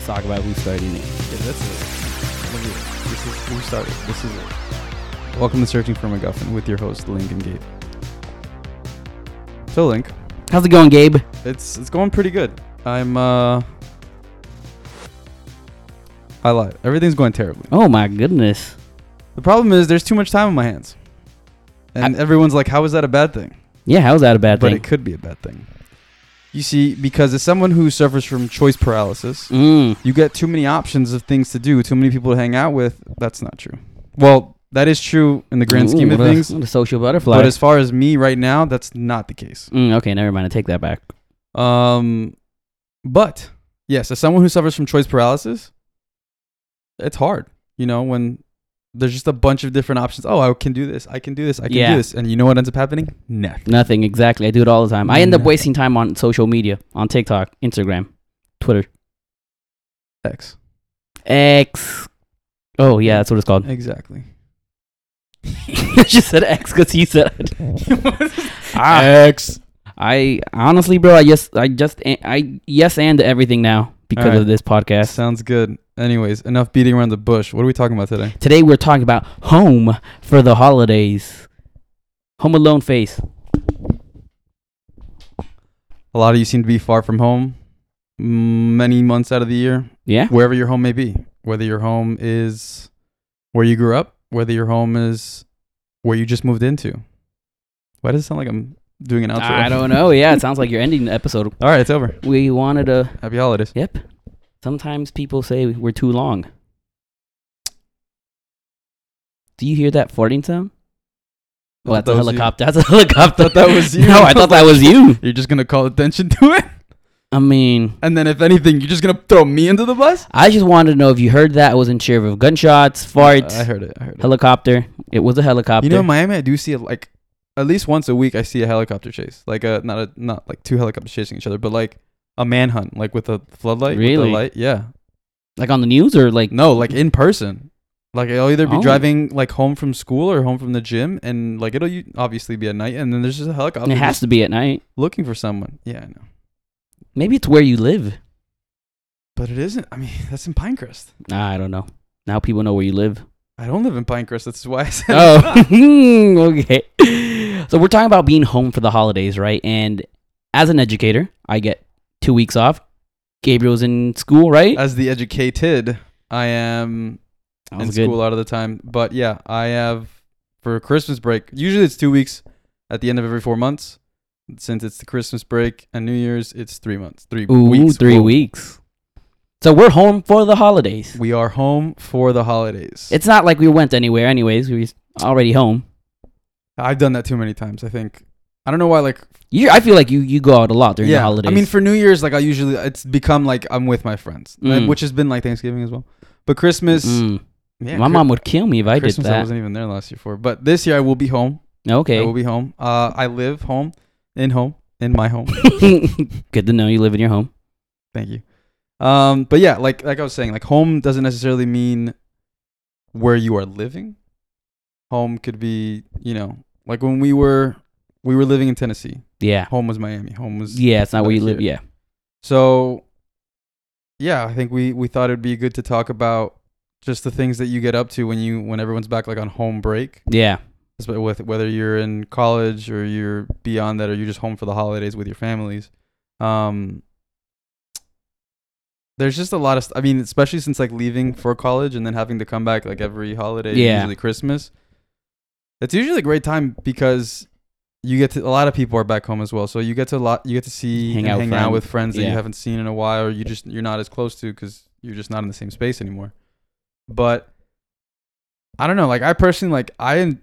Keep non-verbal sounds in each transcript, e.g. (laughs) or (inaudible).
Let's talk about who's starting it. Yeah, that's it. Look at. This is we started. This is it. Welcome to Searching for McGuffin with your host Link and Gabe. So Link, How's it going, Gabe? it's it's going pretty good. I'm uh I lied. Everything's going terribly. Oh my goodness. The problem is there's too much time on my hands. And everyone's like, how is that a bad thing? Yeah, how's that a bad but thing? But it could be a bad thing. You see, because as someone who suffers from choice paralysis, Mm. you get too many options of things to do, too many people to hang out with. That's not true. Well, that is true in the grand Ooh, scheme of things. a social butterfly. But as far as me right now, that's not the case. Mm, okay, never mind. I take that back. Um, but yes, as someone who suffers from choice paralysis, it's hard. You know, when there's just a bunch of different options. Oh, I can do this. I can do this. I can Yeah. do this. And you know what ends up happening? Nothing. Nothing exactly. I do it all the time. I end up wasting time on social media, on TikTok, Instagram, Twitter, X. X. Oh yeah, that's what it's called. Exactly. (laughs) I just said X because he said. (laughs) ah, X. I honestly, bro, I just, I just, I yes and everything now because Alright. of this podcast. Sounds good. Anyways, enough beating around the bush. What are we talking about today? Today we're talking about home for the holidays. Home Alone face. A lot of you seem to be far from home mm, many months out of the year, Yeah. wherever your home may be. Whether your home is where you grew up, whether your home is where you just moved into. Why does it sound like I'm doing an outro? I don't know. Yeah, it sounds like you're ending the episode. (laughs) All right, it's over. We wanted to. Happy holidays. Yep. Sometimes people say we're too long. Do you hear that farting sound? Oh, I that's a was you. helicopter. That's a helicopter. (laughs) thought that was (laughs) you. No, I thought that was you. You're just gonna call attention to it, I mean, and then if anything, you're just gonna throw me into the bus. I just wanted to know if you heard that. I wasn't sure of gunshots, farts, I heard it. I heard it. helicopter. It was a helicopter. You know, in Miami, I do see it like at least once a week. I see a helicopter chase, like a not a not like two helicopters chasing each other, but like a manhunt, like with a floodlight. Really? light. Yeah. like on the news or like No, like in person. Like I'll either be Oh. driving like home from school or home from the gym, and like it'll u- obviously be at night, and then there's just a helicopter it has just to be at night. looking for someone. Yeah, I know, Maybe it's where you live. but it isn't. I mean, that's in Pinecrest. Nah, I don't know. Now people know where you live. I don't live in Pinecrest. That's why I said. Oh, (laughs) (laughs) okay. So we're talking about being home for the holidays, right? And as an educator, I get two weeks off. Gabriel's in school, right? As the educated, I am in good. school a lot of the time. But yeah, I have for Christmas break. Usually it's two weeks at the end of every four months. Since it's the Christmas break and New Year's, it's three months, three Ooh, weeks. three weeks. So we're home for the holidays. We are home for the holidays. It's not like we went anywhere, anyways. We was already home. I've done that too many times. I think. I don't know why. Like, You, I feel like you you go out a lot during the holidays. I mean, for New Year's, like I usually, it's become like I'm with my friends, like, Mm. which has been like Thanksgiving as well. But Christmas, Mm. yeah, my Chri- mom would kill me if I Christmas, did I that. wasn't even there last year for. But this year, I will be home. Okay. I Okay. will be home. Uh, I live home, in home, in my home. (laughs) Good to know you live in your home. Thank you. Um, but yeah, like like I was saying, like home doesn't necessarily mean where you are living. Home could be, you know, like when we were we were living in Tennessee. Yeah. Home was Miami. Home was Yeah, it's not where you live. Yeah. So yeah, I think we we thought it'd be good to talk about just the things that you get up to when you when everyone's back like on home break. Yeah. With whether you're in college or you're beyond that or you're just home for the holidays with your families. Um there's just a lot of st- I mean, especially since like leaving for college and then having to come back like every holiday, Yeah. usually Christmas. It's usually a great time because you get to a lot of people are back home as well, so you get to a lot you get to see Hang and out with hang out friends. with friends that Yeah. you haven't seen in a while, or you just you're not as close to because you're just not in the same space anymore. But I don't know, like I personally like I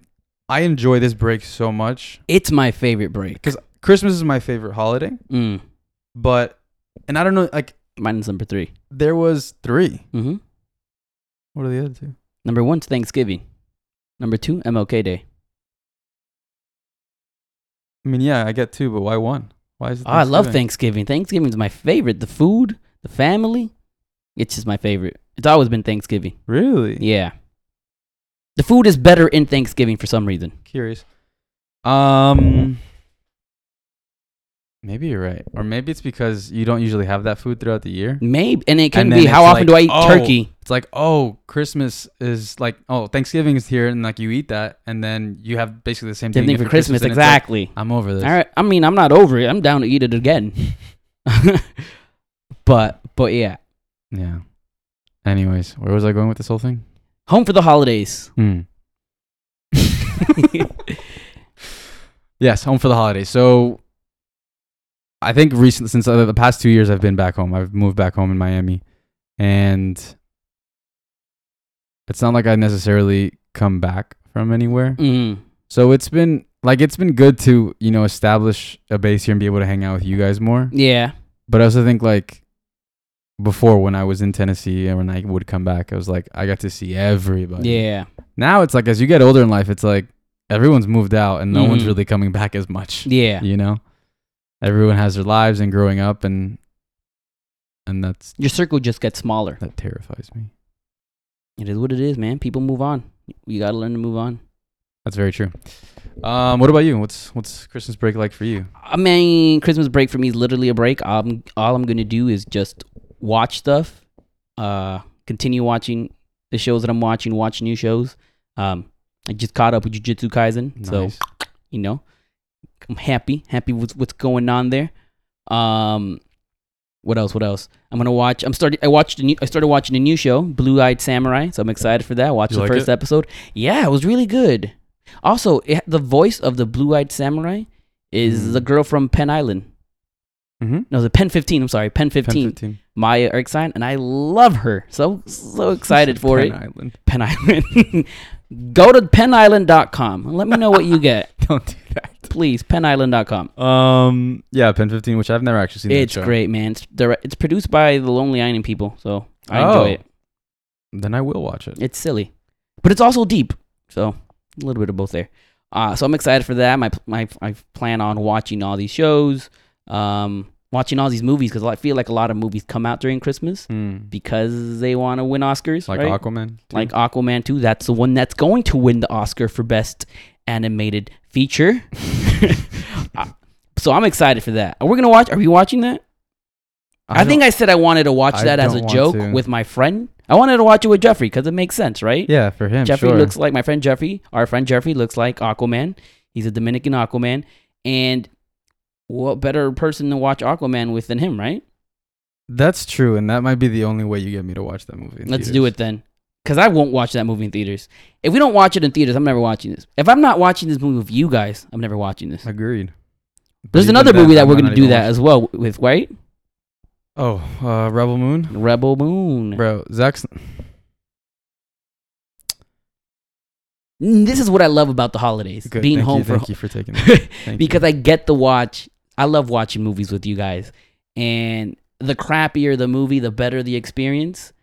I enjoy this break so much. It's my favorite break because Christmas is my favorite holiday, Mm. but and I don't know, like Mine's number three. there was three. Mm-hmm. What are the other two? Number one's Thanksgiving. Number two, MLK Day. I mean, yeah, I get two, but why one? Why is it? Oh, I love Thanksgiving? Thanksgiving. Thanksgiving's my favorite. The food, the family. It's just my favorite. It's always been Thanksgiving. Really? Yeah. The food is better in Thanksgiving for some reason. Curious. Um, Maybe you're right, or maybe it's because you don't usually have that food throughout the year. Maybe, and it can And be how often do I eat oh, turkey? It's like, oh, Christmas is like, oh, Thanksgiving is here, and like you eat that, and then you have basically the same Same thing, thing for Christmas, and it's like, exactly. I'm over this. All right. I mean, I'm not over it. I'm down to eat it again. (laughs) but but yeah, Yeah. Anyways, where was I going with this whole thing? home for the holidays. Hmm. (laughs) (laughs) yes, home for the holidays. So I think recently, since uh, the past two years, I've been back home. I've moved back home in Miami, and it's not like I necessarily come back from anywhere. Mm. So it's been like it's been good to you know establish a base here and be able to hang out with you guys more. Yeah. But I also think like before when I was in Tennessee and when I would come back, I was like I got to see everybody. Yeah. Now it's like as you get older in life, it's like everyone's moved out and no one's Mhm. really coming back as much. Yeah. You know, everyone has their lives and growing up, and and that's Your circle just gets smaller. that terrifies me. It is what it is, man. People move on. You got to learn to move on. That's very true. Um, what about you? What's what's Christmas break like for you? I mean, Christmas break for me is literally a break. Um, all I'm gonna do is just watch stuff, uh, continue watching the shows that I'm watching, watch new shows. Um, I just caught up with Jujutsu Kaisen, so Nice. you know, I'm happy, happy with what's going on there. Um, what else? What else? I'm gonna watch. I'm starting. I watched a new. I started watching a new show, Blue Eyed Samurai. So I'm excited for that. Watch the like first it? episode. Yeah, it was really good. Also, it, the voice of the Blue Eyed Samurai is Hmm. the girl from Penn Island. Mm-hmm. No, the Pen 15. I'm sorry, Pen 15. Maya Erskine, and I love her. So so (laughs) excited for it. Island. Penn Island. (laughs) Go to penisland.com and let me know what you get. (laughs) Don't do that. Please, penisland.com. Um, yeah, Pen 15, which I've never actually seen. that It's great, man. It's direct, it's produced by the Lonely Island people, so I Oh. enjoy it. Then I will watch it. It's silly, but it's also deep. So a little bit of both there. Uh, so I'm excited for that. My my I plan on watching all these shows, um, watching all these movies because I feel like a lot of movies come out during Christmas Hmm. because they want to win Oscars, Like right? Aquaman. too? like Aquaman 2. That's the one that's going to win the Oscar for best animated feature. (laughs) Uh, so I'm excited for that. Are we gonna watch? Are we watching that? I, think I said I wanted to watch I that as a joke to. with my friend. I wanted to watch it with Jeffrey because it makes sense, right? Yeah, for him. Jeffrey sure. looks like my friend Jeffrey. Our friend Jeffrey looks like Aquaman. He's a Dominican Aquaman, and what better person to watch Aquaman with than him, right? That's true, and that might be the only way you get me to watch that movie. Let's do it then. Because I won't watch that movie in theaters. If we don't watch it in theaters, I'm never watching this. If I'm not watching this movie with you guys, I'm never watching this. Agreed. But There's another movie that I we're going to do that watch as well with, right? Oh, uh, Rebel Moon, Rebel Moon. bro. Zach's Mm, This is what I love about the holidays. good. Being thank home you, for thank you for taking (laughs) that. Because you. I get to watch. I love watching movies with you guys, and the crappier the movie, the better the experience.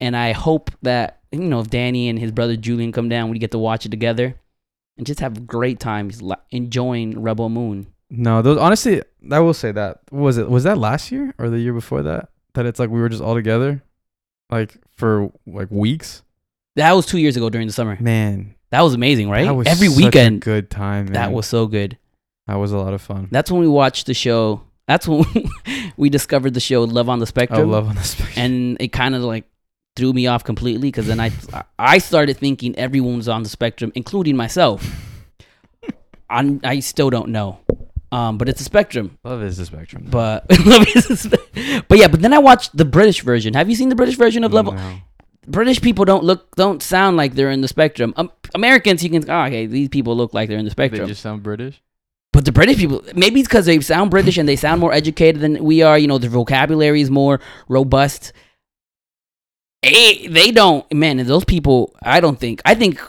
And I hope that you know if Danny and his brother Julian come down, we get to watch it together, and just have great times enjoying Rebel Moon. no, those honestly, I will say that was it was that last year or the year before that that it's like we were just all together, like for like weeks. That was two years ago during the summer. Man, That was amazing, right? that was Every such a weekend. good time. Man. That was so good. that was a lot of fun. That's when we watched the show. That's when (laughs) we discovered the show Love on the I Spectrum. love on the spectrum. and it kind of like threw me off completely because then I I started thinking everyone was on the spectrum, including myself. I I still don't know, um, but it's a spectrum. love is a spectrum. But (laughs) love is, but yeah, but then I watched the British version. Have you seen the British version of Level? No. British people don't look don't sound like they're in the spectrum. Um, Americans, you can oh, okay, these people look like they're in the spectrum. They just sound British. But the British people, maybe it's because they sound British and they sound more educated than we are. You know, their vocabulary is more robust. Eh, they don't, man. Those people, I don't think. I think.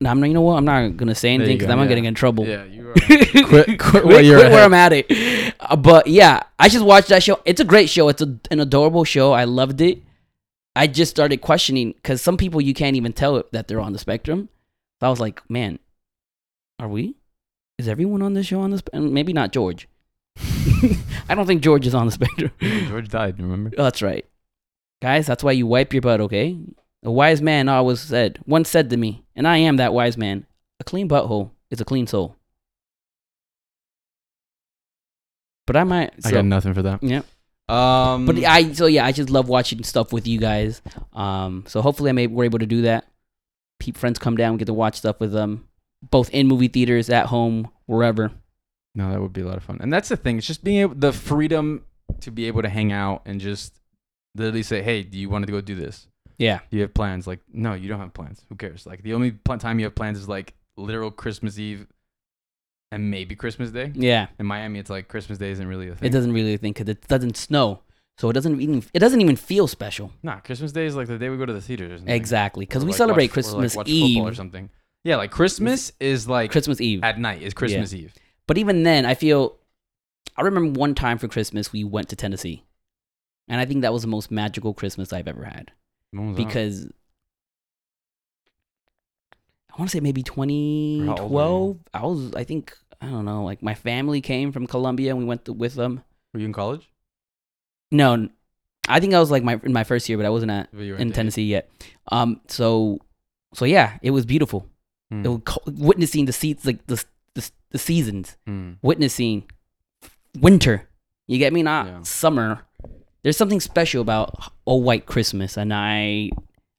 No, I'm not. You know what? I'm not gonna say anything because go, I'm not yeah. getting in trouble. Yeah, you are. (laughs) quit, quit quit, while you're where. I'm at it. Uh, but yeah, I just watched that show. It's a great show. It's a, an adorable show. I loved it. I just started questioning because some people you can't even tell that they're on the spectrum. So I was like, man, are we? Is everyone on this show on this? spectrum? Maybe not George. (laughs) I don't think George is on the spectrum. George died. Remember? Oh, that's right. Guys, that's why you wipe your butt, okay? A wise man always said, once said to me, and I am that wise man, a clean butthole is a clean soul. But I might. I got nothing for that. Yeah. Um, But I so yeah, I just love watching stuff with you guys. Um, so hopefully I may we're able to do that. Peep friends come down, get to watch stuff with them, both in movie theaters, at home, wherever. No, that would be a lot of fun. And that's the thing. It's just being able, the freedom to be able to hang out and just literally say, "Hey, do you want to go do this? Yeah, Do you have plans?" Like, no, you don't have plans. Who cares? Like, the only pl- time you have plans is like literal Christmas Eve and maybe Christmas Day. yeah. In Miami, it's like Christmas Day isn't really a thing. It doesn't really think because it doesn't snow, so it doesn't even it doesn't even feel special. Nah, Christmas Day is like the day we go to the theaters. Exactly, because we like, celebrate watch- like, Christmas watch football or something. Yeah, like Christmas is like Christmas Eve. at night. Is Christmas Eve. But even then, I feel I remember one time for Christmas we went to Tennessee, and I think that was the most magical Christmas I've ever had. Was that? because I want to say maybe Or how old 2012. I was, I think, I don't know. Like my family came from Colombia, and we went to, with them. were you in college? No, I think I was like my in my first year, but I wasn't at But you were in Tennessee yet. Um, so, so yeah, it was beautiful. Hmm. It was witnessing the seats, like the, the the seasons, Hmm. witnessing winter. You get me? Not Yeah. summer. There's something special about a white Christmas, and I,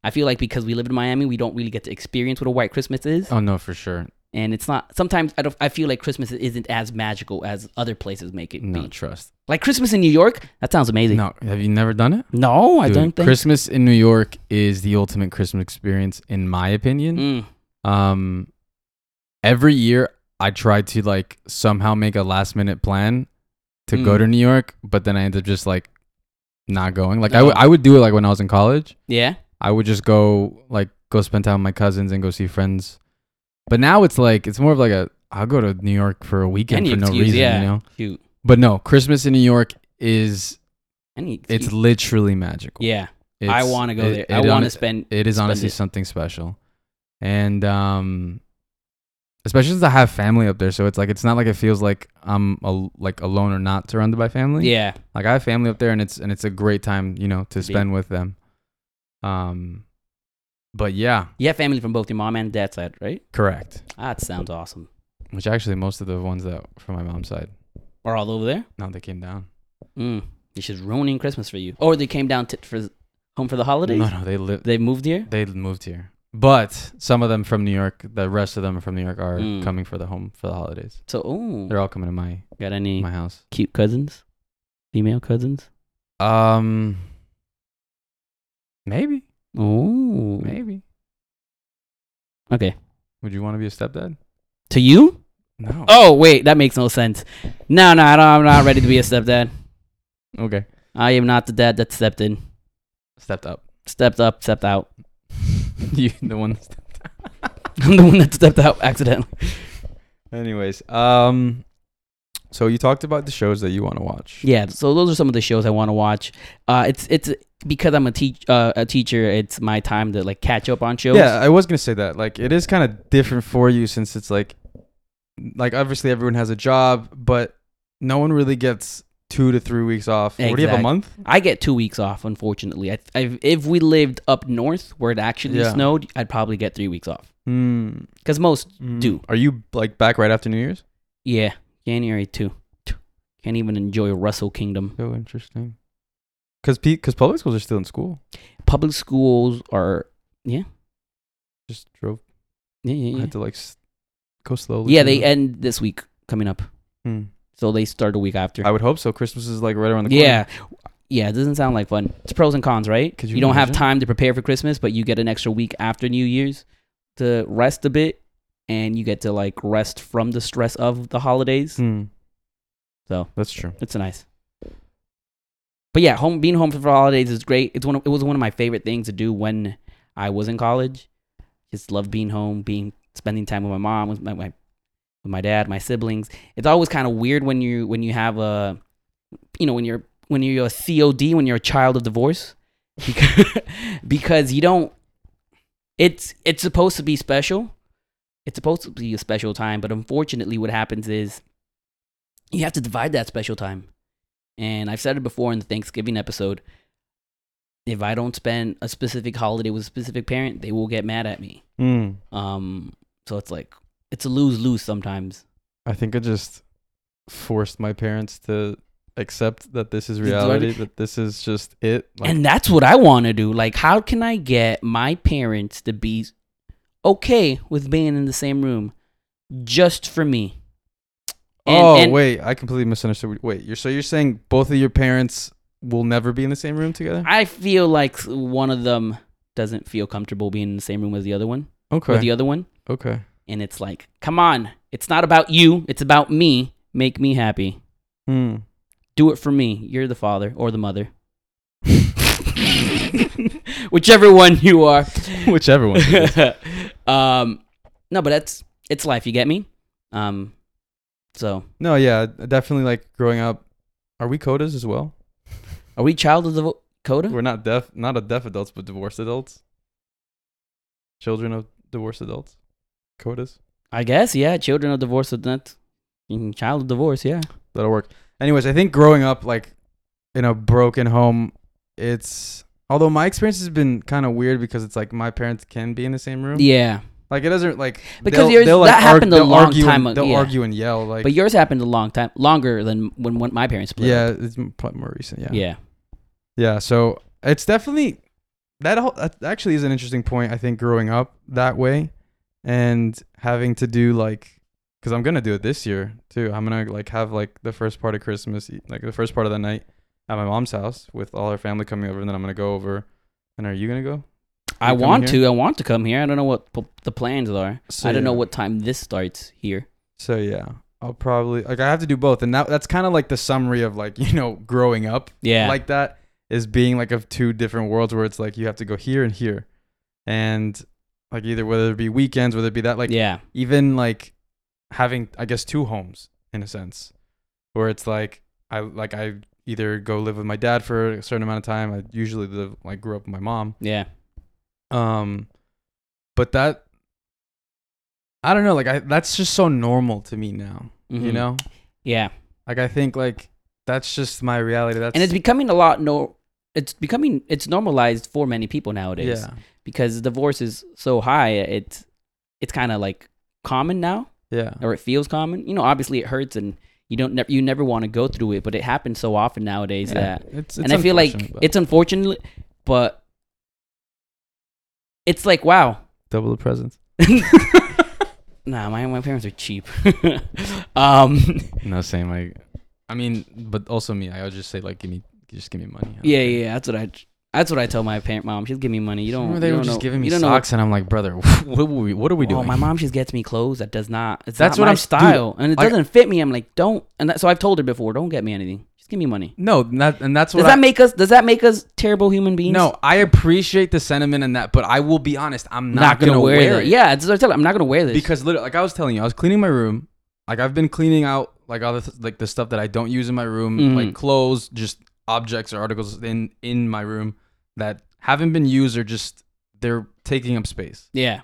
I feel like because we live in Miami, we don't really get to experience what a white Christmas is, Oh no, for sure. and it's not. Sometimes I don't. I feel like Christmas isn't as magical as other places make it No be. trust. Like Christmas in New York, that sounds amazing. No, have you never done it? No, I don't think. Christmas in New York is the ultimate Christmas experience, in my opinion. Mm, Um, every year I try to like somehow make a last minute plan to go Mm. to New York, but then I end up just like not going. Like I would. I would do it like when I was in college. yeah. I would just go like go spend time with my cousins and go see friends. But now it's like it's more of like a I'll go to New York for a weekend Any for no excuse, reason, yeah. you know. Shoot. But no, Christmas in New York is Any it's literally magical. yeah. I want to go it- there. I want to spend. It is honestly it. something special, and um, especially since I have family up there, so it's like it's not like it feels like I'm a, like alone or not surrounded by family. Yeah. like I have family up there, and it's and it's a great time, you know, to spend with them. Um, but yeah, You have family from both your mom and dad's side, right? correct. That sounds awesome. Which actually, most of the ones that from my mom's side, Are all over there? no, they came down. Mm. It's just ruining Christmas for you. Or they came down to, for home for the holidays. No, no, they live. They moved here. They moved here, but some of them from New York. The rest of them from New York are Mm. coming for the home for the holidays. So, oh, They're all coming to my got any my house. cute cousins? Female cousins? Um, maybe, Oh, maybe. okay. Would you want to be a stepdad? To you? No. Oh, wait, that makes no sense. No, no, I don't, I'm not ready to be a stepdad. Okay. I am not the dad that stepped in, Stepped up. stepped up, stepped out. (laughs) you the one. That stepped out. (laughs) I'm the one that stepped out accidentally. Anyways, um, so you talked about the shows that you want to watch. Yeah, so those are some of the shows I want to watch. Uh, it's it's because I'm a teach uh, a teacher. It's my time to like catch up on shows. Yeah, I was gonna say that. Like, it is kind of different for you since it's like, like obviously everyone has a job, but no one really gets two to three weeks off. What do you have a month? I get two weeks off. Unfortunately, I, I if we lived up north where it actually Yeah. snowed, I'd probably get three weeks off. Hmm. Because most do. Are you like back right after New Year's? Yeah, January two. Can't even enjoy Russell Kingdom. So interesting. Cause because public schools are still in school. Public schools are yeah. Just drove. yeah yeah I yeah. had to like go slowly. Yeah, they end this week coming up, Hmm. So they start a week after. I would hope so. Christmas is like right around the corner. Yeah. Yeah, it doesn't sound like fun. It's pros and cons, right? You, you don't have time to prepare for Christmas, but you get an extra week after New Year's to rest a bit and you get to like rest from the stress of the holidays. Hmm. So. that's true. It's nice. But yeah, home being home for the holidays is great. It's one of, it was one of my favorite things to do when I was in college. Just love being home, being spending time with my mom, with my, my with my dad, my siblings. It's always kind of weird when you when you have a you know when you're when you're a COD when you're a child of divorce because, (laughs) because you don't it's it's supposed to be special. It's supposed to be a special time, but unfortunately what happens is you have to divide that special time. And I've said it before in the Thanksgiving episode. If I don't spend a specific holiday with a specific parent, they will get mad at me. Hmm. Um, so it's like it's a lose lose sometimes. I think it just forced my parents to accept that this is This is what reality, it- that this is just it. Like, and that's what I want to do. Like, how can I get my parents to be okay with being in the same room just for me? And- oh and- wait, I completely misunderstood. Wait, you're so you're saying both of your parents will never be in the same room together? I feel like one of them doesn't feel comfortable being in the same room as the other one. Okay. With the other one, okay. And it's like, come on, it's not about you. It's about me. Make me happy. Hmm. Do it for me. You're the father or the mother. (laughs) Whichever one you are. (laughs) Whichever one. (laughs) um, no, but that's it's life. You get me? Um, so no, yeah, definitely. Like growing up, are we codas as well? are we child of the coda? We're not deaf, not a deaf adults, but divorced adults. Children of divorced adults. Codas. I guess. Yeah, children of divorce. Mm, child of divorce. Yeah. That'll work. Anyways, I think growing up like in a broken home, it's although my experience has been kind of weird because it's like my parents can be in the same room. Yeah. Like it doesn't like Because they'll- yours- they'll, that happened a long time ago, They'll yeah. argue and yell like But yours happened a long time, longer than when, when my parents split. yeah, up. it's probably more recent. Yeah. Yeah. Yeah, so it's definitely that whole, that actually is an interesting point. I think growing up that way and having to do like because I'm gonna do it this year too. I'm gonna like have like the first part of Christmas, like the first part of the night at my mom's house with all her family coming over, and then I'm gonna go over. And are you gonna go? I want here? to. I want to come here. I don't know what p- the plans are. So, I don't know what time this starts here. So yeah, I'll probably like I have to do both, and that that's kind of like the summary of like (laughs) you know growing up Yeah. like that is being like of two different worlds where it's like you have to go here and here, and like either whether it be weekends, whether it be that like yeah. even like having I guess two homes in a sense, where it's like I like I either go live with my dad for a certain amount of time. I usually live like grew up with my mom. Yeah. Um, but that I don't know. Like I that's just so normal to me now. You Mhm. know, Yeah. like I think like that's just my reality. That's And it's becoming a lot no it's becoming it's normalized for many people nowadays yeah, because divorce is so high it's it's kind of like common now yeah, or it feels common. You know, obviously it hurts and you don't never you never want to go through it, but it happens so often nowadays yeah. that It's, and I feel like it's unfortunate, but it's like wow. double the presents. (laughs) nah, my my parents are cheap. (laughs) um, No, same. Like, I mean, but also me. I would just say like, give me, just give me money. Yeah, yeah, that's what I that's what I tell my parent mom. She'll give me money. You don't. They you were don't just know- giving me don't know socks, and I'm like, brother, (laughs) what are we, what are we doing? Oh, my mom just gets me clothes that does not. It's That's not what I'm- dude, style, and it doesn't fit me. I'm like, don't. And that, so I've told her before, don't get me anything. Just give me money. No, that and that's what Does I, that make us? Does that make us terrible human beings? No, I appreciate the sentiment in that, but I will be honest, I'm not, not, gonna, wear, wear that. it. Yeah, that's what I tell her. I'm not gonna wear this because literally, like I was telling you, I was cleaning my room. Like I've been cleaning out like all the th- like the stuff that I don't use in my room, Mhm. like clothes, just objects or articles in in my room that haven't been used or just they're taking up space. yeah,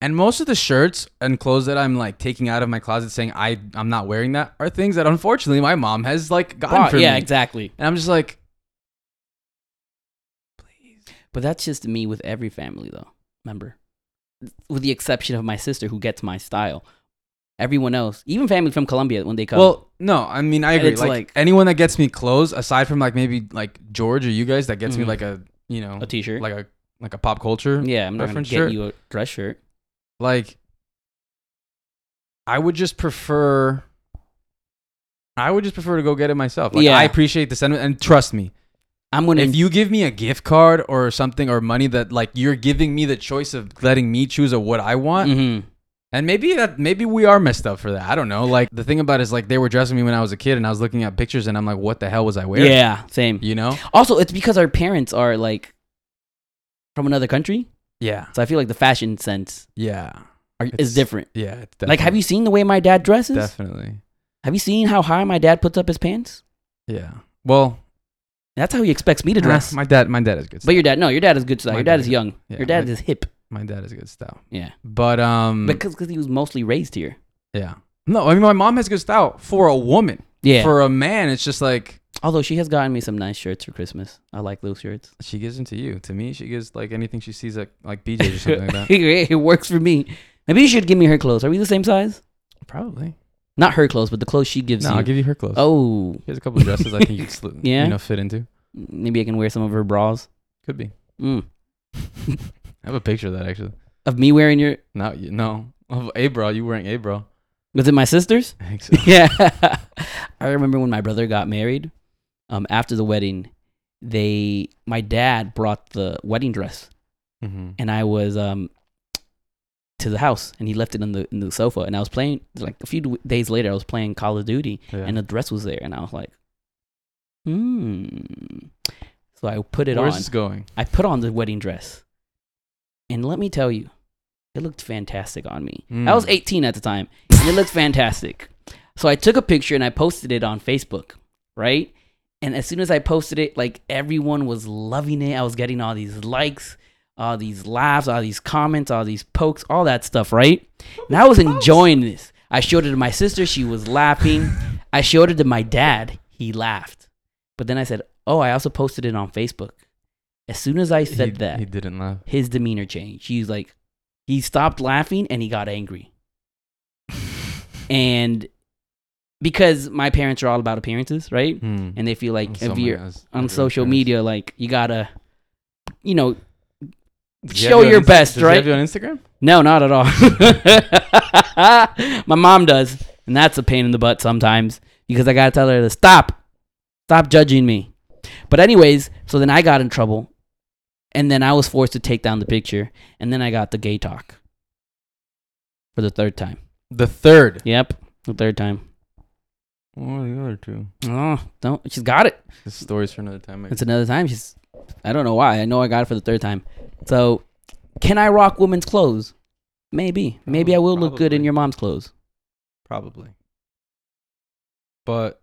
And most of the shirts and clothes that I'm like taking out of my closet, saying I I'm not wearing that, are things that unfortunately my mom has like gotten Bought- for yeah, me. exactly. And I'm just like, please. But that's just me with every family, though. Remember, with the exception of my sister, who gets my style. Everyone else, even family from Colombia, when they come, Well, no, I mean I agree. it's Like, like- anyone that gets me clothes, aside from like maybe like George or you guys, that gets me Mhm. like a you know a T-shirt. like a like a pop culture. yeah, I'm not gonna get shirt. you a dress shirt. Like, I would just prefer. I would just prefer to go get it myself. Like, Yeah. I appreciate the sentiment, and trust me, I'm gonna. if you give me a gift card or something or money that like you're giving me the choice of letting me choose of what I want, Mhm. And maybe that maybe we are messed up for that. I don't know. Like the thing about it is like they were dressing me when I was a kid and I was looking at pictures and I'm like, what the hell was I wearing? Yeah, same. You know? Also, it's because our parents are like from another country, Yeah. so I feel like the fashion sense Yeah. are, is different. Yeah. Like, have you seen the way my dad dresses? definitely. Have you seen how high my dad puts up his pants? Yeah. Well, That's how he expects me to dress. my dad my dad is good. but your dad, no, your dad is good style. My Your dad dad is is- young. yeah, your dad my- is hip. My dad is good style. Yeah, But um because cause he was mostly raised here. yeah. No, I mean my mom has good style for a woman. Yeah. For a man, it's just like Although she has gotten me some nice shirts for Christmas. I like those shirts. she gives them to you. To me, she gives like anything she sees at like BJ's or something like that. (laughs) it works for me. Maybe you should give me her clothes. Are we the same size? Probably. Not her clothes, but the clothes she gives No, you. I'll give you her clothes. oh, Here's a couple of dresses I think (laughs) you could Yeah? you know fit into. maybe I can wear some of her bras. Could be. Mm. (laughs) I have a picture of that actually. Of me wearing your. Not no. Of a bra, you wearing a bra. Was it my sister's? (laughs) I so. yeah. (laughs) I remember when my brother got married. Um, after the wedding, they my dad brought the wedding dress, mm-hmm. and I was um to the house, and he left it on the in the sofa, and I was playing like a few d- days later. I was playing Call of Duty, Yeah. and the dress was there, and I was like, hmm. So I put it Where's on. this going? I put on the wedding dress, and let me tell you, it looked fantastic on me. I was Mm. 18 at the time, and it looked fantastic. So I took a picture and I posted it on Facebook, right? And as soon as I posted it, like everyone was loving it. I was getting all these likes, all these laughs, all these comments, all these pokes, all that stuff, right? And I was enjoying this. I showed it to my sister, she was laughing. I showed it to my dad, he laughed. But then I said, "Oh, I also posted it on Facebook." As soon as I said he, that, he didn't laugh. his demeanor changed. He was like, he stopped laughing and he got angry. (laughs) and because my parents are all about appearances, right? Hmm. And they feel like if you're as- on social parents. media, like you gotta, you know, Does show you your Insta- best, does right? have you on Instagram? No, not at all. (laughs) my mom does, and that's a pain in the butt sometimes because I gotta tell her to stop, stop judging me. But anyways, so then I got in trouble, and then I was forced to take down the picture, and then I got the gay talk for the third time. The third. Yep, the third time. What are the other two? Oh, don't. She's got it. This story's for another time. mate. It's another time. She's. I don't know why. I know I got it for the third time. So, can I rock women's clothes? Maybe. Maybe oh, I will look good in your mom's clothes. Probably. But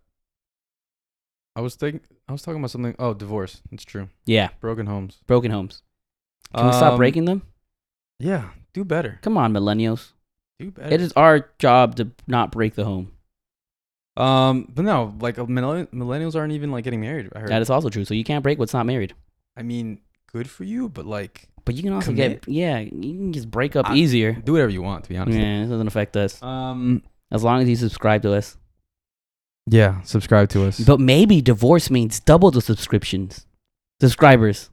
I was thinking. I was talking about something. Oh, divorce. It's true. Yeah, Broken homes. broken homes. Can we stop Um, breaking them? Yeah. Do better. Come on, millennials. Do better. It is our job to not break the home. Um, but no, like uh, millenn- millennials aren't even like getting married. I heard. That is also true. So you can't break what's not married. I mean, good for you, but like, But you can also get yeah, you can just break up I- easier. do whatever you want. To be honest. Yeah, it doesn't affect us Um. as long as you subscribe to us. Yeah. Subscribe to us. But maybe divorce means double the subscriptions, subscribers,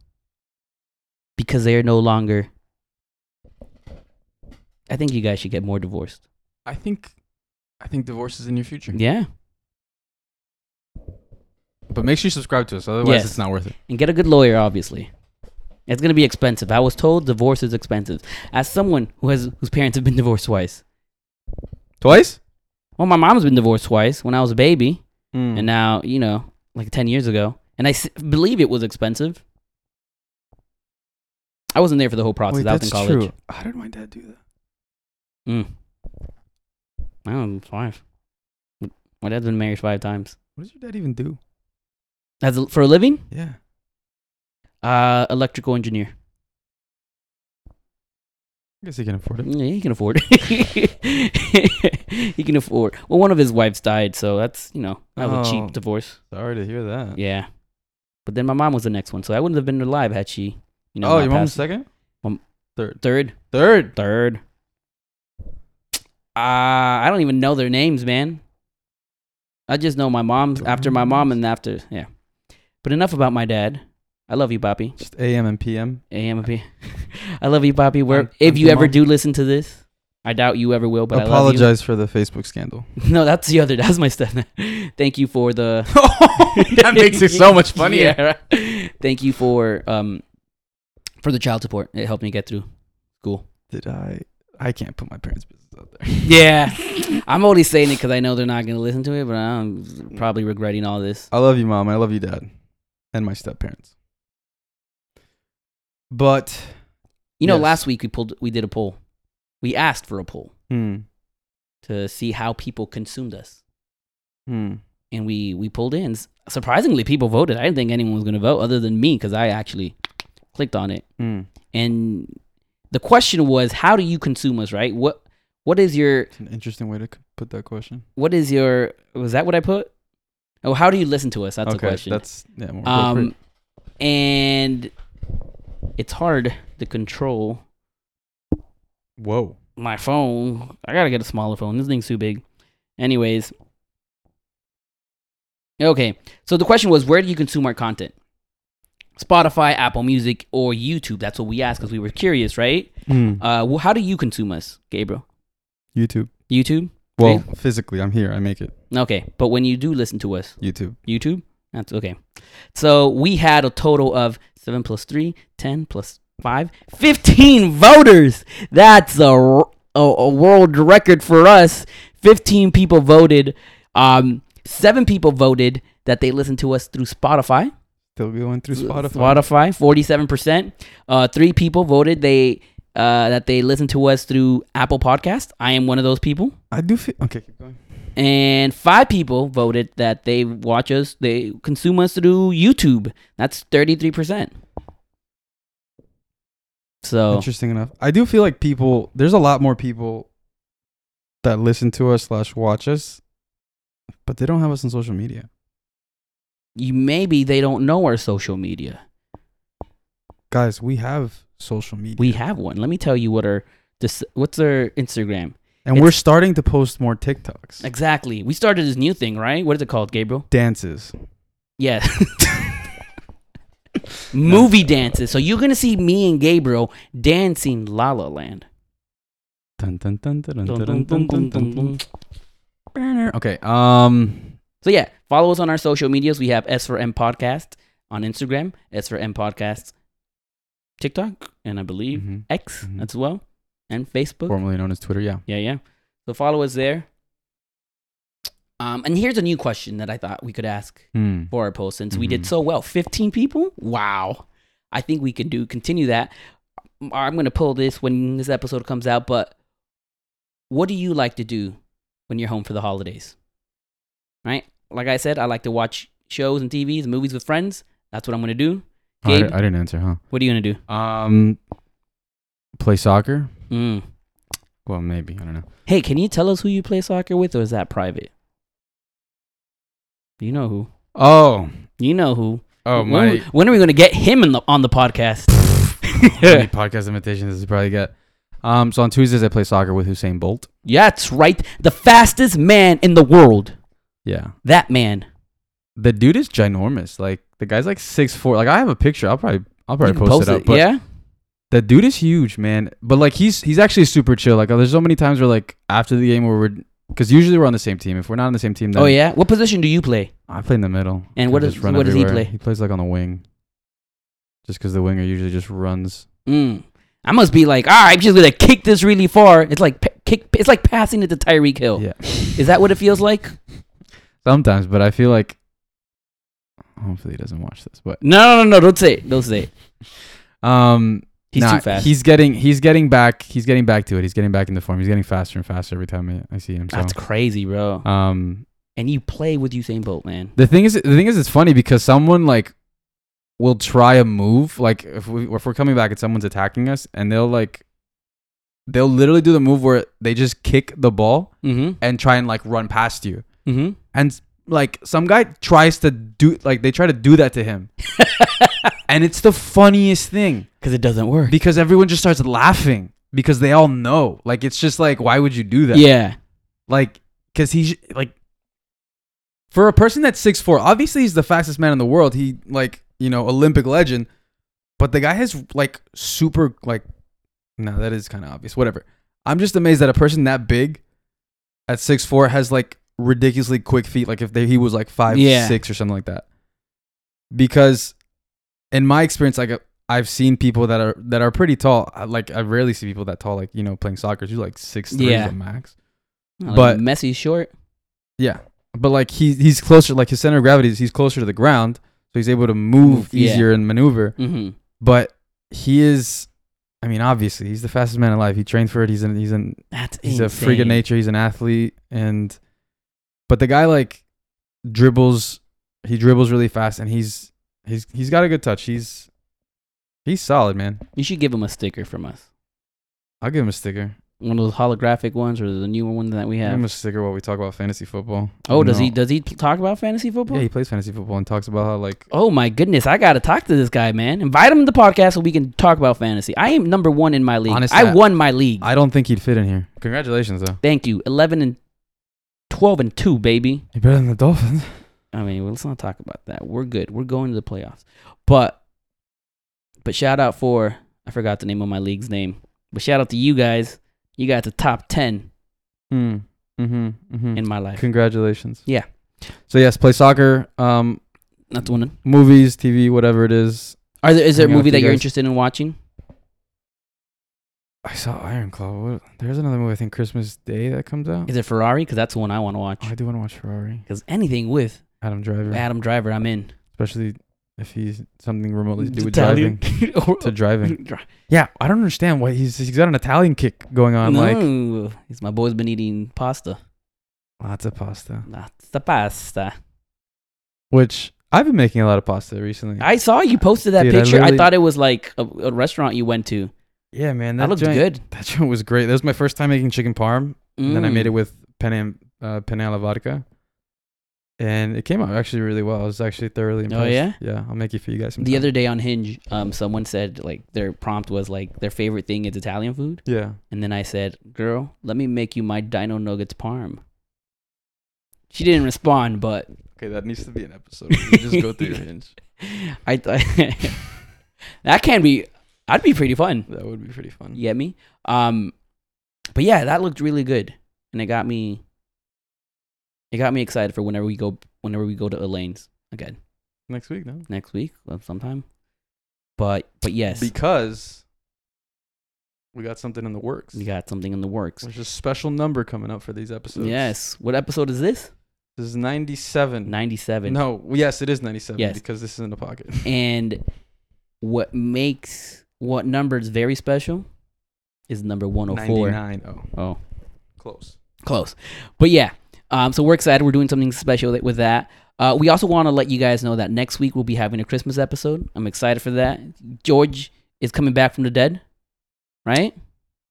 because they are no longer. I think you guys should get more divorced. I think. I think divorce is in your future. Yeah, But make sure you subscribe to us. Otherwise, Yes. it's not worth it. and get a good lawyer. Obviously, it's gonna be expensive. I was told divorce is expensive. As someone who has whose parents have been divorced twice. Twice. Well, my mom's been divorced twice when I was a baby, Mm. and now you know, like ten years ago, and I s- believe it was expensive. I wasn't there for the whole process. Wait, I was in that's college. true. How did my dad do that? Mm. I don't know, five. My dad's been married five times. What does your dad even do? As a, for a living, Yeah. uh, electrical engineer. I guess he can afford it. Yeah, he can afford. (laughs) he can afford. Well, one of his wives died, so that's you know that was a Oh. cheap divorce. Sorry to hear that. Yeah, but then my mom was the next one, so I wouldn't have been alive had she. You know, oh, not your mom's passed- second? Mom- Third. third, Third. third. Uh, I don't even know their names, man. I just know my mom's after my mom and after yeah. But enough about my dad. I love you, Poppy. Just AM and PM. AM and P. (laughs) I love you, Bobby. Where I'm- if I'm you ever mom. do listen to this, I doubt you ever will, but I Apologize for the Facebook scandal. I love you. No, that's the other. That's my step. (laughs) Thank you for the. (laughs) that makes it so much funnier. (laughs) Yeah. Thank you for um for the child support. It helped me get through school. Did I? I can't put my parents' business out there. Yeah, I'm only saying it because I know they're not gonna listen to it, but I'm probably regretting all this. I love you, mom. I love you, dad, and my step parents. But You know, Yes. last week we pulled, we did a poll. We asked for a poll hmm, to see how people consumed us, hmm. and we we pulled in. Surprisingly, people voted. I didn't think anyone was gonna vote other than me because I actually clicked on it. Hmm. And the question was, how do you consume us? Right? What what is your It's an interesting way to c- put that question. what is your was that what I put? Oh, how do you listen to us? That's the okay, question. that's yeah. More um, and it's hard to control Whoa. my phone. I gotta get a smaller phone. This thing's too big. Anyways. Okay. So the question was where do you consume our content? Spotify, Apple Music, or YouTube? That's what we asked because we were curious, right? Hmm. Uh, well, how do you consume us, Gabriel? YouTube. YouTube? Well, physically, I'm here. I make it. Okay. But when you do listen to us, YouTube. YouTube? That's okay. So we had a total of 7 plus 3, 10 plus 5, 15 voters. That's a, a, a world record for us. 15 people voted. Um, 7 people voted that they listened to us through Spotify. Still going through Spotify. Spotify, 47%. Uh, 3 people voted they uh, that they listened to us through Apple Podcast. I am one of those people. I do feel okay. Keep going. And five people voted that they watch us, they consume us through YouTube. That's thirty three percent. So Interesting enough. I do feel like people. There's a lot more people that listen to us slash watch us, but they don't have us on social media. you maybe they don't know our social media. Guys, we have social media. We have one. Let me tell you what our this what's our Instagram. And we're starting to post more TikToks. Exactly. We started this new thing, right? What is it called, Gabriel? Dances. Yeah. (laughs) (laughs) Movie dances. So you're gonna see me and Gabriel dancing La La Land. Okay. Um. So yeah, follow us on our social medias. We have S for M Podcast on Instagram, S for M Podcast, TikTok, and I believe mhm. X Mhm. as well, and Facebook. Formerly known as Twitter. Yeah. Yeah, yeah. So follow us there. Um, and here's a new question that I thought we could ask Hmm. for our post since we did Mhm. so well. 15 people? Wow. I think we can do continue that. I'm going to pull this when this episode comes out, but what do you like to do when you're home for the holidays? Right? Like I said, I like to watch shows and TVs, movies with friends. That's what I'm going to do. Oh, I, Gabe? I didn't answer, huh? What are you going to do? Um. Play soccer. Mm. Well, maybe I don't know. Hey, can you tell us who you play soccer with or is that private? You know who. Oh. You know who. Oh when, my. when are we going to get him in the, on the podcast? (laughs) Many (laughs) podcast invitations he probably get? Um. So on Tuesdays I play soccer with Usain Bolt. Yeah, that's right. The fastest man in the world. Yeah. That man. The dude is ginormous. Like the guy's like six four. Like I have a picture. I'll probably I'll probably can post, it up. But yeah. The dude is huge, man. But like he's he's actually super chill. Like there's so many times where like after the game where we're because usually we're on the same team. If we're not on the same team, then Oh yeah. What position do you play? I play in the middle. And what does- what does he play? He plays like on the wing. Just because the winger usually just runs. Mm. I must be like, all right, I'm just gonna kick this really far. It's like kick. It's like passing it to Tyreek Hill. Yeah. (laughs) Is that what it feels like? Sometimes, but I feel like hopefully he doesn't watch this. But No, no, no, no. Don't say it. Don't say it. (laughs) um, He's nah, too fast. He's getting he's getting back. He's getting back to it. He's getting back into form. He's getting faster and faster every time I, I see him. So That's crazy, bro. um, And you play with Usain Bolt, man. The thing is, the thing is, it's funny because someone like will try a move. Like if we if we're coming back and someone's attacking us, and they'll like they'll literally do the move where they just kick the ball Mm-hmm. and try and like run past you. Mm-hmm. And like some guy tries to do like they try to do that to him, (laughs) and it's the funniest thing Because it doesn't work. because everyone just starts laughing because they all know. Like it's just like why would you do that? Yeah. like because he's like for a person that's six four obviously he's the fastest man in the world he like you know olympic legend but the guy has like super like no that is kind of obvious whatever i'm just amazed that a person that big at six four has like ridiculously quick feet like if they, he was like five Yeah. six or something like that because in my experience like i've seen people that are that are pretty tall I- like i rarely see people that tall like you know playing soccer you like six three Yeah. the max Like But- Messi's short. yeah, but like he he's closer, like his center of gravity is he's closer to the ground, so he's able to move yeah. easier and maneuver. Mm-hmm. But he is, I mean, obviously he's the fastest man alive. He trained for it. He's an he's an That's he's a freak of nature. He's an athlete, and but the guy like dribbles. He dribbles really fast, and he's he's he's got a good touch. He's he's solid, man. You should give him a sticker from us. I'll give him a sticker. One of those holographic ones or the newer one that we Give have. him a sticker while we talk about fantasy football. Oh, does he does he talk about fantasy football? Yeah, he plays fantasy football and talks about how like Oh my goodness, I gotta talk to this guy, man. Invite him to the podcast so we can talk about fantasy. I am number one in my league. Honestly, I I- won my league. I don't think he'd fit in here. Congratulations though. Thank you. Eleven and twelve and two, baby. You're better than the Dolphins. I mean, let's not talk about that. We're good. We're going to the playoffs. But but shout out for I forgot the name of my league's name. But shout out to you guys. You got the top ten Mm. Mm-hmm. Mm-hmm. in my life. Congratulations. Yeah. So yes, play soccer. Um, That's one. movies, TV, whatever it is. Are there is there a movie that you you're interested in watching? I saw Iron Claw. There's another movie. I think Christmas Day that comes out. Is it Ferrari? Because that's the one I want to watch. Oh, I do want to watch Ferrari. Because anything with Adam Driver, Adam Driver, I'm in. especially if he's something remotely to do with Italian. driving. (laughs) To driving. (laughs) Yeah, I don't understand why he's he's got an Italian kick going on. Like no, he's my boy's been eating pasta. lots of pasta. That's the pasta. Which I've been making a lot of pasta recently. I saw you posted that Dude, picture. I, literally- thought it was like a, a restaurant you went to. yeah, man, That, that, looked joint, good. That joint was great. That was my first time making chicken parm. And then I made it Mm. with penne uh, penne alla vodka, and it came out actually really well. I was actually thoroughly impressed. Oh, yeah? yeah. I'll make it for you guys. Sometime. The other day on Hinge, um, someone said like their prompt was like their favorite thing is Italian food, yeah, and then I said, "Girl, let me make you my Dino Nuggets parm." She didn't respond, but okay, that needs to be an episode. We just go through your (laughs) hinge. I thought (laughs) that can be. I'd be pretty fun. That would be pretty fun. You get me? Um, but yeah, that looked really good, and it got me. It got me excited for whenever we go. Whenever we go to Elaine's again Next week, no? next week, well, sometime. But but yes, Because we got something in the works. we got something in the works. There's a special number coming up for these episodes. Yes. What episode is this? This is 97. Ninety-seven. No, yes, it is 97 Yes. because this is in the pocket. (laughs) And what makes what number is very special is number one hundred four. 99. Oh, Oh, close. close. But yeah, um, so we're excited. We're doing something special th- with that. Uh, we also want to let you guys know that next week we'll be having a Christmas episode. I'm excited for that. George is coming back from the dead, right?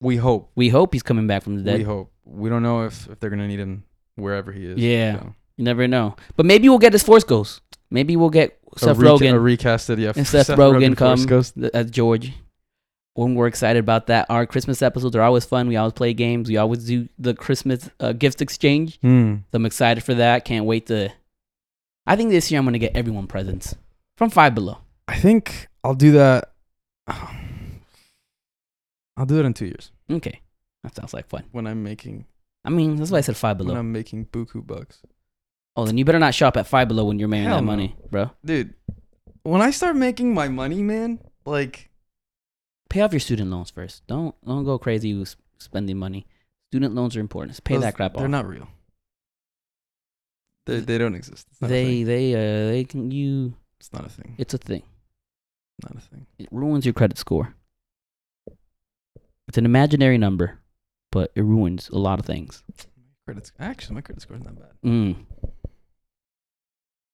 We hope. We hope he's coming back from the dead. We hope. We don't know if, if they're going to need him wherever he is. Yeah. so. You never know. But maybe we'll get his Force Ghost. Maybe we'll get Seth a, reca- Rogen. a recasted, yeah. and Seth, (laughs) Rogen, Force come as George. When we're excited about that, our Christmas episodes are always fun. We always play games. We always do the Christmas uh, gift exchange. Hmm. So I'm excited for that. Can't wait to. I think this year I'm gonna get everyone presents from Five Below. I think I'll do that. (sighs) I'll do it in two years Okay, that sounds like fun. when I'm making I mean, that's why I said Five Below. when I'm making buku bucks. Oh, then you better not shop at Five Below when you're making that no. money, bro. Dude, when I start making my money, man, like Pay off your student loans first. Don't don't go crazy with spending money. Student loans are important. Just pay those- that crap off. They're not real. They they don't exist. It's not a they they uh they can you. It's not a thing. It's a thing. Not a thing. It ruins your credit score. It's an imaginary number, but it ruins a lot of things. Credit actually my credit score is not bad. Mm.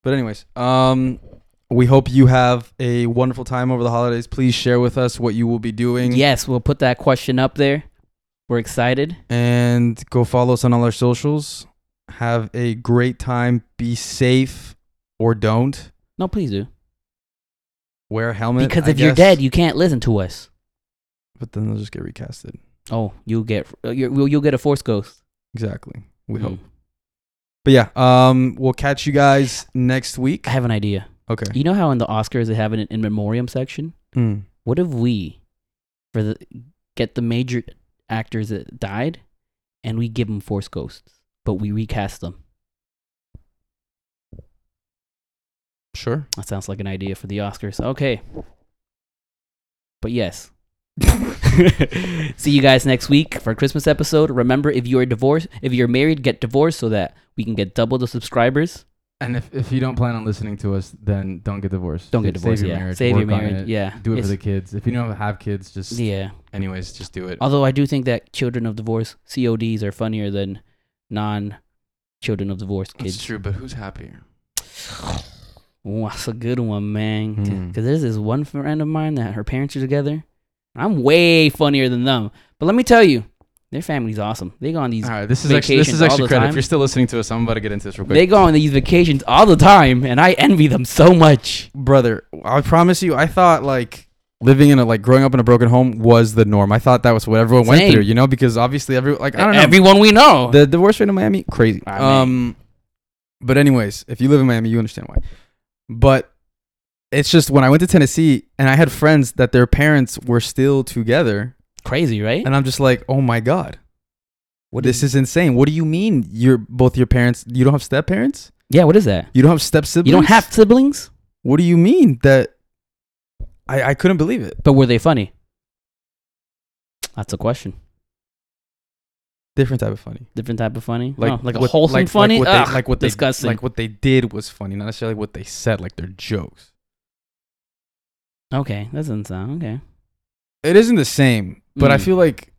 But anyways, um we hope you have a wonderful time over the holidays. Please share with us what you will be doing. Yes, we'll put that question up there. We're excited. and go follow us on all our socials. Have a great time. Be safe or don't. No, please do. Wear a helmet. Because I if you're guess, dead, you can't listen to us. but then they'll just get recasted. Oh, you'll get uh, you're, you'll get a force ghost. Exactly. We Mm. hope. But yeah, um, we'll catch you guys next week. I have an idea. Okay. You know how in the Oscars they have an in memoriam section? Mm. What if we, for the get the major actors that died, and we give them force ghosts, but we recast them? Sure. That sounds like an idea for the Oscars. Okay. But yes. (laughs) See you guys next week for a Christmas episode. Remember, if you're divorced, if you're married, get divorced so that we can get double the subscribers. And if, if you don't plan on listening to us, then don't get divorced. Don't get divorced. Save divorced. your yeah, marriage, save your work on marriage. it, Yeah, Do it It's- for the kids. If you don't have kids, just yeah. anyways, just do it. Although I do think that children of divorce CODs are funnier than non-children of divorce It's kids. true, but who's happier? (sighs) Ooh, that's a good one, man. Hmm. Because there's this one friend of mine that her parents are together. I'm way funnier than them. But let me tell you, their family's awesome. They go on these All right, this is actually this is all actually the credit. time. If you're still listening to us, I'm about to get into this real quick. they go on these vacations all the time, and I envy them so much. brother, I promise you, I thought like living in a like growing up in a broken home was the norm. I thought that was what everyone went through, you know, because obviously every like I don't know Everyone we know. the divorce rate in Miami crazy. Ah, man. Um, but anyways, if you live in Miami, you understand why. But it's just when I went to Tennessee and I had friends that their parents were still together, Crazy, right? and I'm just like, oh my god, What this is insane. What do you mean? You're both your parents? You don't have step parents? yeah. What is that? You don't have step siblings? You don't have siblings, What do you mean that? I I couldn't believe it. but were they funny? That's a question. Different type of funny. Different type of funny. Like Oh, like a what- wholesome like, funny. Like what, Ugh, they, like what they disgusting. Like what they did was funny, not necessarily what they said. Like their jokes. okay, that doesn't sound okay. It isn't the same, but I Mm. feel like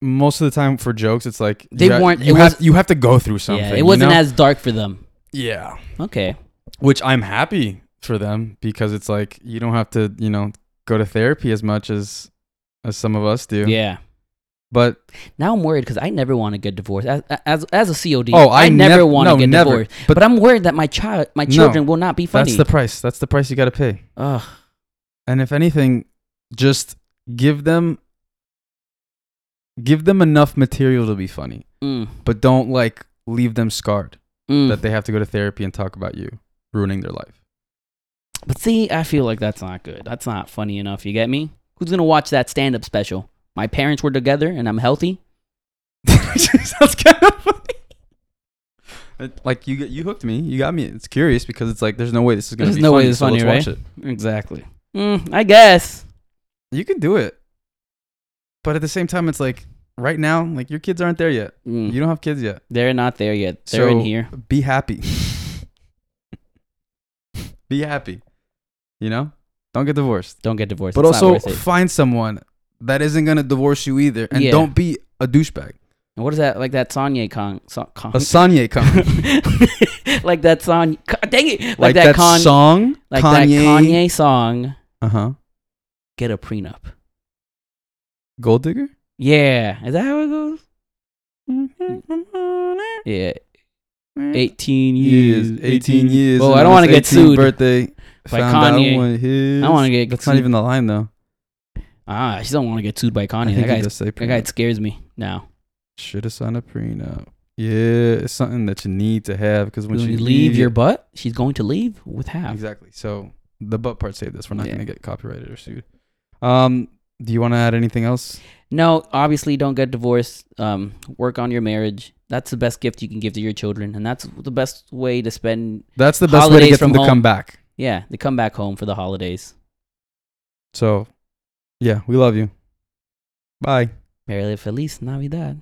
most of the time for jokes, it's like They you weren't- You have you have to go through something. yeah, it wasn't know? as dark for them. yeah. Okay. Which I'm happy for them because it's like you don't have to you know go to therapy as much as as some of us do. Yeah. But Now I'm worried because I never want to get divorced. As as, as a COD, oh, I, never nev- want to no, get never. divorced. But, But, I'm worried that my child, my No, children, will not be funny. that's the price. That's the price you got to pay. Ugh. And if anything, just give them give them enough material to be funny, Mm, but don't like leave them scarred mm. that they have to go to therapy and talk about you ruining their life. But see, I feel like that's not good. That's not funny enough. You get me? Who's gonna watch that stand-up special? My parents were together and I'm healthy. (laughs) Sounds kind of funny. It- like you, you hooked me. You got me. It's curious because it's like there's no way this is gonna There's be no way funny. it's so funny, it. Exactly. Mm, I guess. You can do it, but at the same time, it's like right now, like your kids aren't there yet. Mm, You don't have kids yet. they're not there yet. They're in here. Be happy. (laughs) be happy. You know, don't get divorced. Don't get divorced. But It's also find someone that isn't gonna divorce you either, and Yeah. don't be a douchebag. And what is that? Like that Sonya Kong. So, Kong. A Sanye con. (laughs) like that song. Dang it! Like, like that, that, Con- song. Like Kanye. that Kanye song. Uh huh. Get a prenup. Gold digger. Yeah. Is that how it goes? Yeah. 18 years. years, 18 years. Oh, I don't want to get sued. Birthday. by Kanye. I wanna get That's sued. not even the line though. Ah, I just don't want to get sued by Kanye. That guy, that guy scares me now. Should have signed a prenup. Yeah, it's something that you need to have because when When you you leave your butt, she's going to leave with half. exactly. So the butt part saved this. We're not Yeah. gonna get copyrighted or sued. Um, do you want to add anything else? No, obviously, don't get divorced. Um, work on your marriage. That's the best gift you can give to your children, and that's the best way to spend. That's the best way to get them from to home. come back. Yeah, to come back home for the holidays. So, yeah, we love you. Bye. Merry Feliz Navidad.